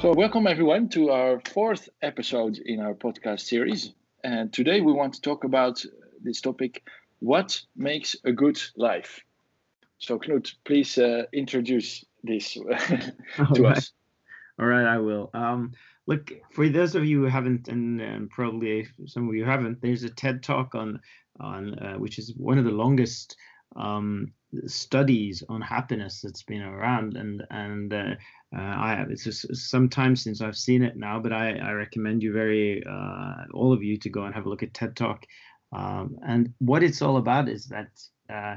So, welcome everyone to our fourth episode in our podcast series. And today we want to talk about this topic what makes a good life? So, Knut, please uh, introduce this to All right. us. All right, I will. Um, look, for those of you who haven't, and, and probably some of you haven't, there's a TED talk on on uh, which is one of the longest um, studies on happiness that's been around, and and uh, uh, I have it's just some time since I've seen it now, but I, I recommend you very uh, all of you to go and have a look at TED Talk. Um, and what it's all about is that uh,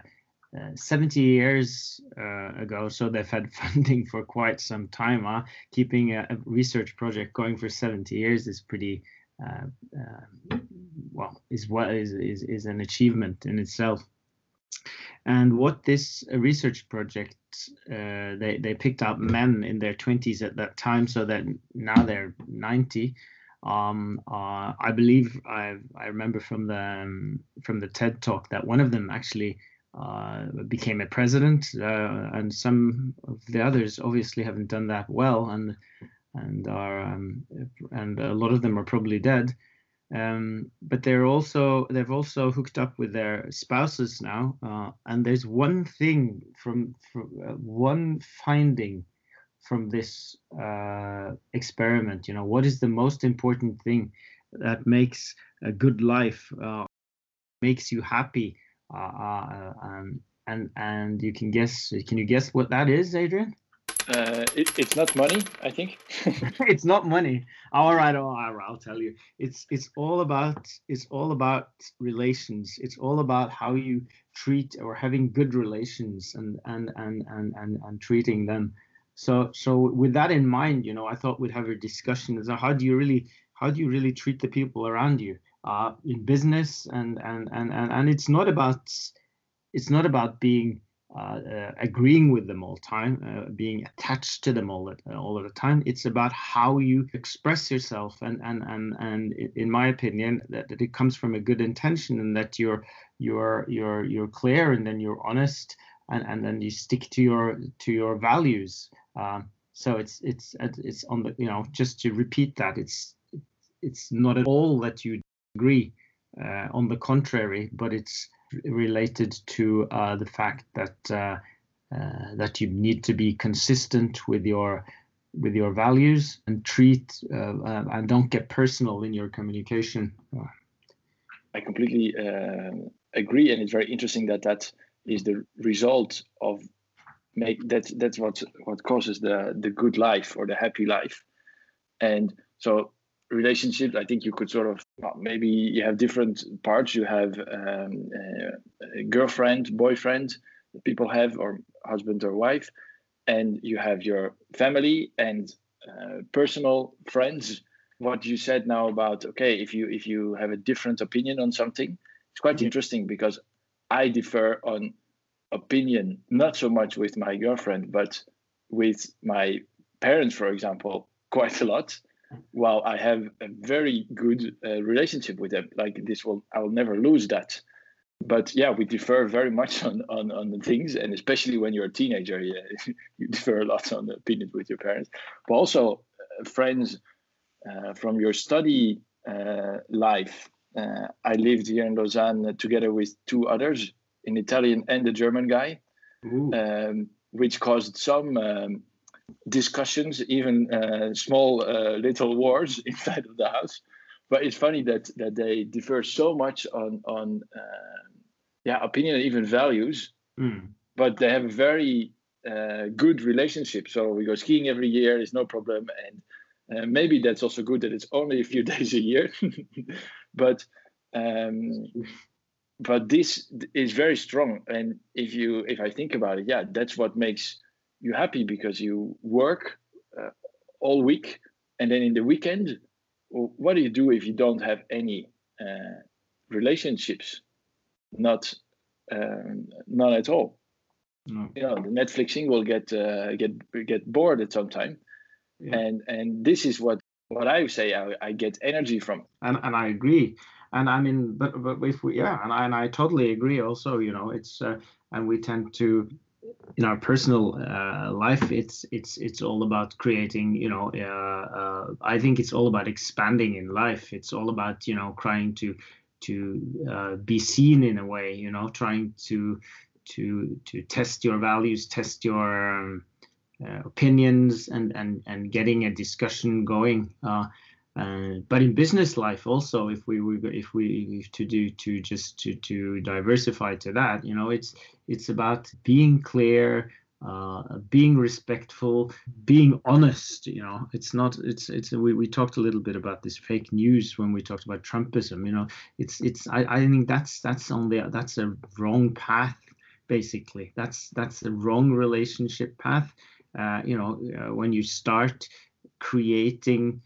uh, 70 years uh, ago, so they've had funding for quite some time. Huh? Keeping a, a research project going for 70 years is pretty uh, uh, well is what is, is is an achievement in itself. And what this uh, research project, uh, they, they picked up men in their 20s at that time, so that now they're 90. Um, uh, I believe I I remember from the um, from the TED talk that one of them actually uh, became a president, uh, and some of the others obviously haven't done that well, and and are um, and a lot of them are probably dead. Um, but they're also they've also hooked up with their spouses now, uh, and there's one thing from, from uh, one finding from this uh, experiment. You know, what is the most important thing that makes a good life, uh, makes you happy, uh, uh, um, and and you can guess. Can you guess what that is, Adrian? Uh, it, it's not money, I think. it's not money. All right, all right, I'll tell you. It's it's all about it's all about relations. It's all about how you treat or having good relations and and and and and, and treating them. So so with that in mind, you know, I thought we'd have a discussion. So how do you really how do you really treat the people around you uh, in business and and and and and it's not about it's not about being agreeing with them all the time, uh, being attached to them all the, all the time. It's about how you express yourself, and and and and in my opinion, that, that it comes from a good intention, and that you're you're you're you're clear, and then you're honest, and and then you stick to your to your values. Um, so it's it's it's on the you know just to repeat that it's it's not at all that you agree. Uh, on the contrary, but it's related to uh, the fact that uh, uh, that you need to be consistent with your with your values and treat uh, and don't get personal in your communication. I completely agree, and it's very interesting that that is the result of make that that's what what causes the the good life or the happy life, and so relationships. I think you could sort of well, maybe you have different parts. You have um, uh, a girlfriend, boyfriend that people have, or husband or wife, and you have your family and uh, personal friends what you said now about okay if you if you have a different opinion on something it's quite Yeah. interesting because i differ on opinion not so much with my girlfriend but with my parents for example quite a lot while i have a very good uh, relationship with them. Like this will i'll never lose that. But yeah we differ very much on on, on the things. And especially when you're a teenager yeah, you differ a lot on the opinions with your parents. But also uh, friends uh, from your study uh, life. Uh, I lived here in Lausanne together with two others, an Italian and a German guy, um, which caused some um, discussions, even uh, small uh, little wars inside of the house. But it's funny that that they differ so much on on uh, yeah opinion and even values, mm, but they have a very uh, good relationship. So we go skiing every year, it's no problem, and uh, maybe that's also good that it's only a few days a year. but um, but this is very strong, and if you if I think about it, yeah, that's what makes you happy because you work uh, all week, and then in the weekend, what do you do if you don't have any uh, relationships? Not um, none at all no, you know the netflixing will get uh, get get bored at some time yeah. and and this is what what i say i, I get energy from and and I agree. And I mean, but but if we yeah, and I and I totally agree. Also, you know, it's uh, and we tend to in our personal uh, life it's it's it's all about creating you know uh, uh, i think it's all about expanding in life. It's all about you know trying to to uh, be seen in a way you know trying to to to test your values test your um, uh, opinions and and and getting a discussion going uh, but in business life also if we if we to do to just to to diversify to that you know it's it's about being clear uh, being respectful being honest you know. It's not it's it's we, we talked a little bit about this fake news when we talked about trumpism you know. It's it's i, I think that's that's only that's a wrong path basically. That's that's a wrong relationship path. Uh, you know uh, when you start creating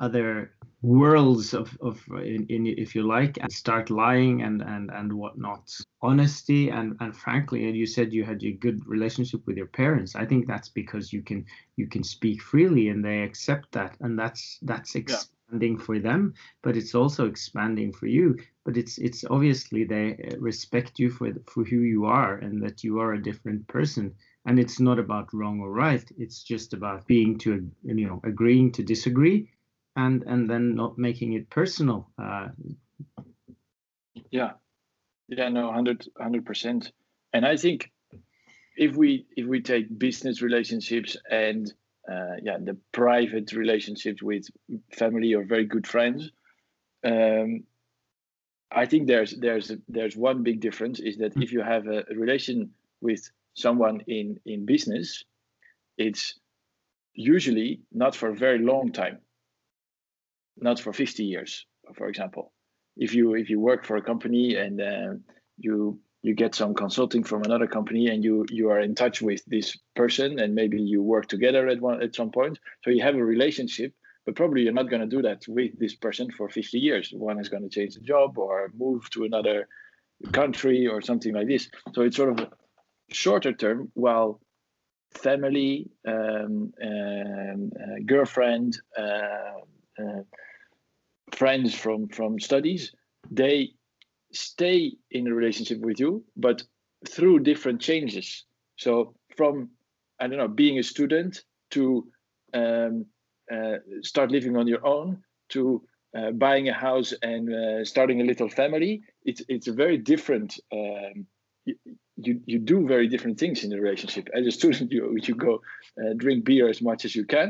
other worlds of, of in, in, if you like and start lying and and and whatnot. Honesty and and frankly and you said you had a good relationship with your parents. I think that's because you can you can speak freely and they accept that and that's that's expanding yeah. for them but it's also expanding for you. But it's it's obviously they respect you for for who you are and that you are a different person. And it's not about wrong or right. It's just about being to you know agreeing to disagree and and then not making it personal uh, yeah. Yeah no 100 percent. And i think if we if we take business relationships and uh, yeah the private relationships with family or very good friends um, i think there's there's there's one big difference is that if you have a, relation with someone in in business it's usually not for a very long time not for 50 years, for example. If you if you work for a company and uh, you you get some consulting from another company and you you are in touch with this person and maybe you work together at one at some point, so you have a relationship. But probably you're not going to do that with this person for 50 years. One is going to change the job or move to another country or something like this. So it's sort of shorter term, while family, um, uh, girlfriend, uh, uh, friends from from studies they stay in a relationship with you but through different changes. So from i don't know being a student to um, uh, start living on your own to uh, buying a house and uh, starting a little family it's it's a very different um, you, you, do very different things in the relationship. As a student you you go uh, drink beer as much as you can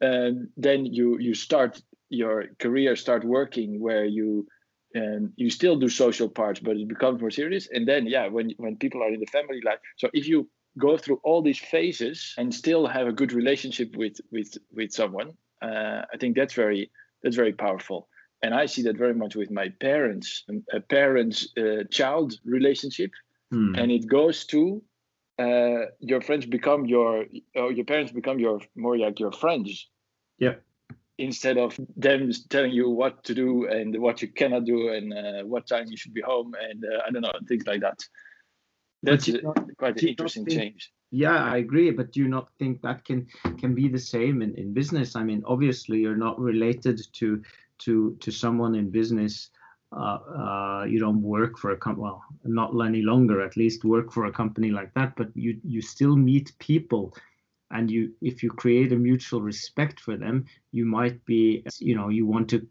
and then you you start your career start working where you and you still do social parts but it becomes more serious. And then yeah when when people are in the family life so if you go through all these phases and still have a good relationship with with with someone uh, i think that's very that's very powerful. And i see that very much with my parents a parents uh, child relationship. Hmm. and it goes to uh, your friends become your or your parents become your more like your friends. Yeah instead of them telling you what to do and what you cannot do and uh, what time you should be home and uh, I don't know things like that. That's not, quite an interesting think, change. Yeah, I agree. But do you not think that can can be the same in, in business? I mean, obviously you're not related to to to someone in business. Uh, uh, you don't work for a company, well, not any longer, at least work for a company like that. But you you still meet people and you if you create a mutual respect for them you might be you know you want to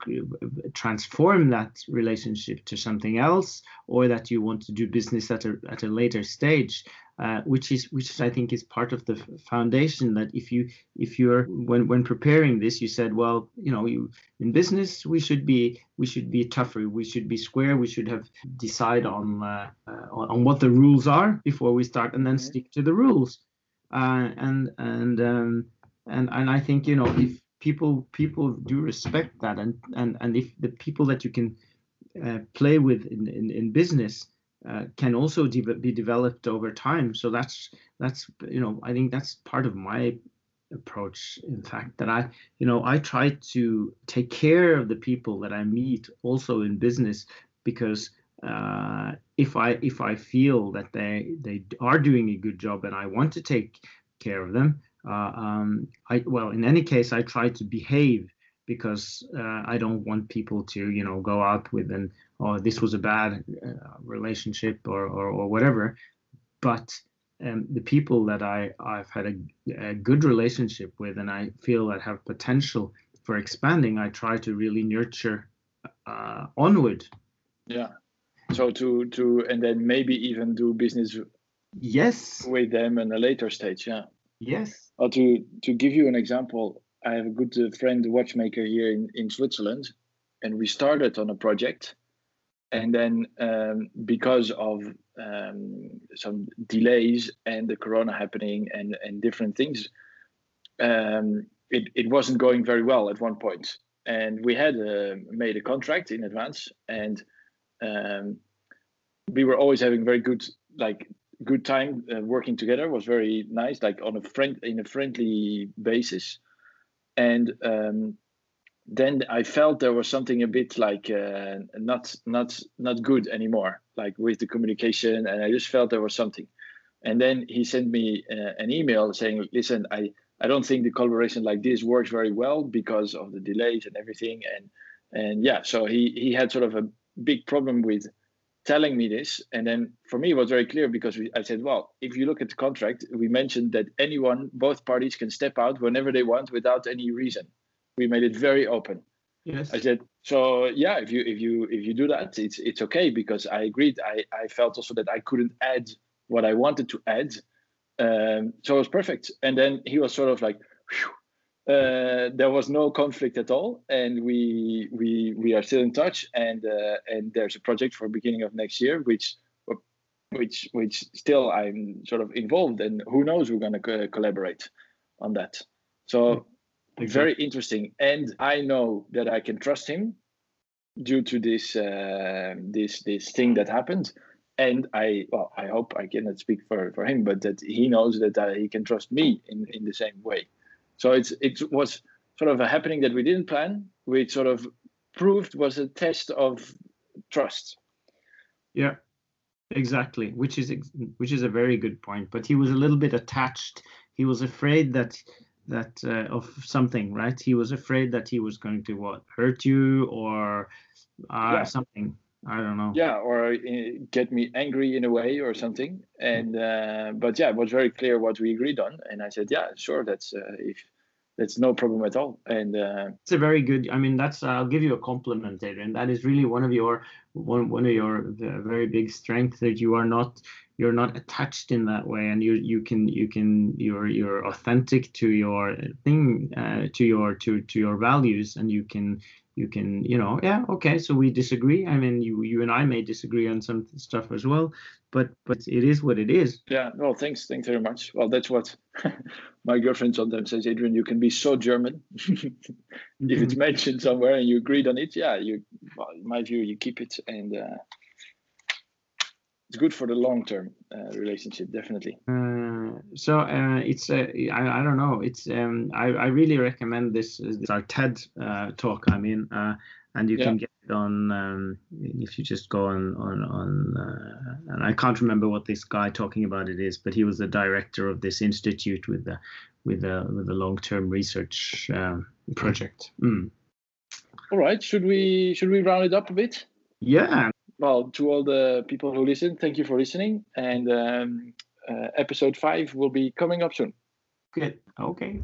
transform that relationship to something else or that you want to do business at a, at a later stage uh, which is which I think is part of the foundation that if you if you're when when preparing this you said well you know you in business we should be we should be tougher we should be square we should have decide on uh, uh, on what the rules are before we start and then stick to the rules uh, and and um, and and I think you know if people people do respect that and and and if the people that you can uh, play with in in, in business uh, can also de- be developed over time. So that's that's you know i think that's part of my approach in fact that i you know i try to take care of the people that i meet also in business because uh, if I if I feel that they they are doing a good job and I want to take care of them, uh, um, I well in any case I try to behave because uh, I don't want people to you know go out with an oh this was a bad uh, relationship or, or or whatever, but um, the people that I I've had a, a, good relationship with and I feel that have potential for expanding, I try to really nurture uh, onward. Yeah. So to to and then maybe even do business. Yes. With them in a later stage. Yeah. Yes. Or to to give you an example, I have a good uh, friend, watchmaker here in in Switzerland, and we started on a project, and then um, because of um, some delays and the corona happening and and different things um, it, it wasn't going very well at one point and we had uh, made a contract in advance and um, we were always having very good like good time uh, working together was very nice like on a friend in a friendly basis and um, then I felt there was something a bit like uh, not not not good anymore, like with the communication, and I just felt there was something. And then he sent me uh, an email saying, "Listen, I I don't think the collaboration like this works very well because of the delays and everything." And and yeah, so he he had sort of a big problem with telling me this. And then for me, it was very clear because we, I said, well, if you look at the contract, we mentioned that anyone, both parties, can step out whenever they want without any reason we made it very open. Yes. I said, so yeah, if you if you if you do that, it's it's okay because I agreed. I I felt also that I couldn't add what I wanted to add, um, so it was perfect. And then he was sort of like, uh, there was no conflict at all, and we we we are still in touch. And uh, and there's a project for beginning of next year, which which which still I'm sort of involved, and who knows we're going to co- collaborate on that. So Exactly. Very interesting. And I know that I can trust him due to this uh, this this thing that happened. And I well, I hope I cannot speak for, for him, but that he knows that uh, he can trust me in, in the same way. So it's it was sort of a happening that we didn't plan, which sort of proved was a test of trust. Yeah, exactly. Which is which is a very good point. But he was a little bit attached. He was afraid that that uh, of something, right? He was afraid that he was going to what hurt you or uh, yeah. something. I don't know. Yeah, or uh, get me angry in a way or something. And uh, but yeah, it was very clear what we agreed on, and I said, yeah, sure, that's uh, if that's no problem at all. And uh, it's a very good. I mean, that's I'll give you a compliment, Adrian. That is really one of your one one of your very big strengths that you are not you're not attached in that way and you you can you can you're you're authentic to your thing uh, to your to to your values and you can you can you know yeah okay so we disagree. I mean you you and i may disagree on some stuff as well but but it is what it is. Yeah well thanks thanks very much. Well that's what my girlfriend sometimes says adrian you can be so german. If it's mentioned somewhere and you agreed on it yeah you well, in my view you keep it and uh, it's good for the long term relationship definitely. Uh, so uh, it's uh, I, I don't know. It's um, I, I really recommend this this our ted uh, talk i mean uh, and you yeah. can get it on um, if you just go on on on uh, and i can't remember what this guy talking about it is but he was the director of this institute with the with the with the long-term research um, project. Mm. all right. Should we should we round it up a bit? Yeah well, to all the people who listen, thank you for listening. And um, uh, episode five will be coming up soon. Good. Okay.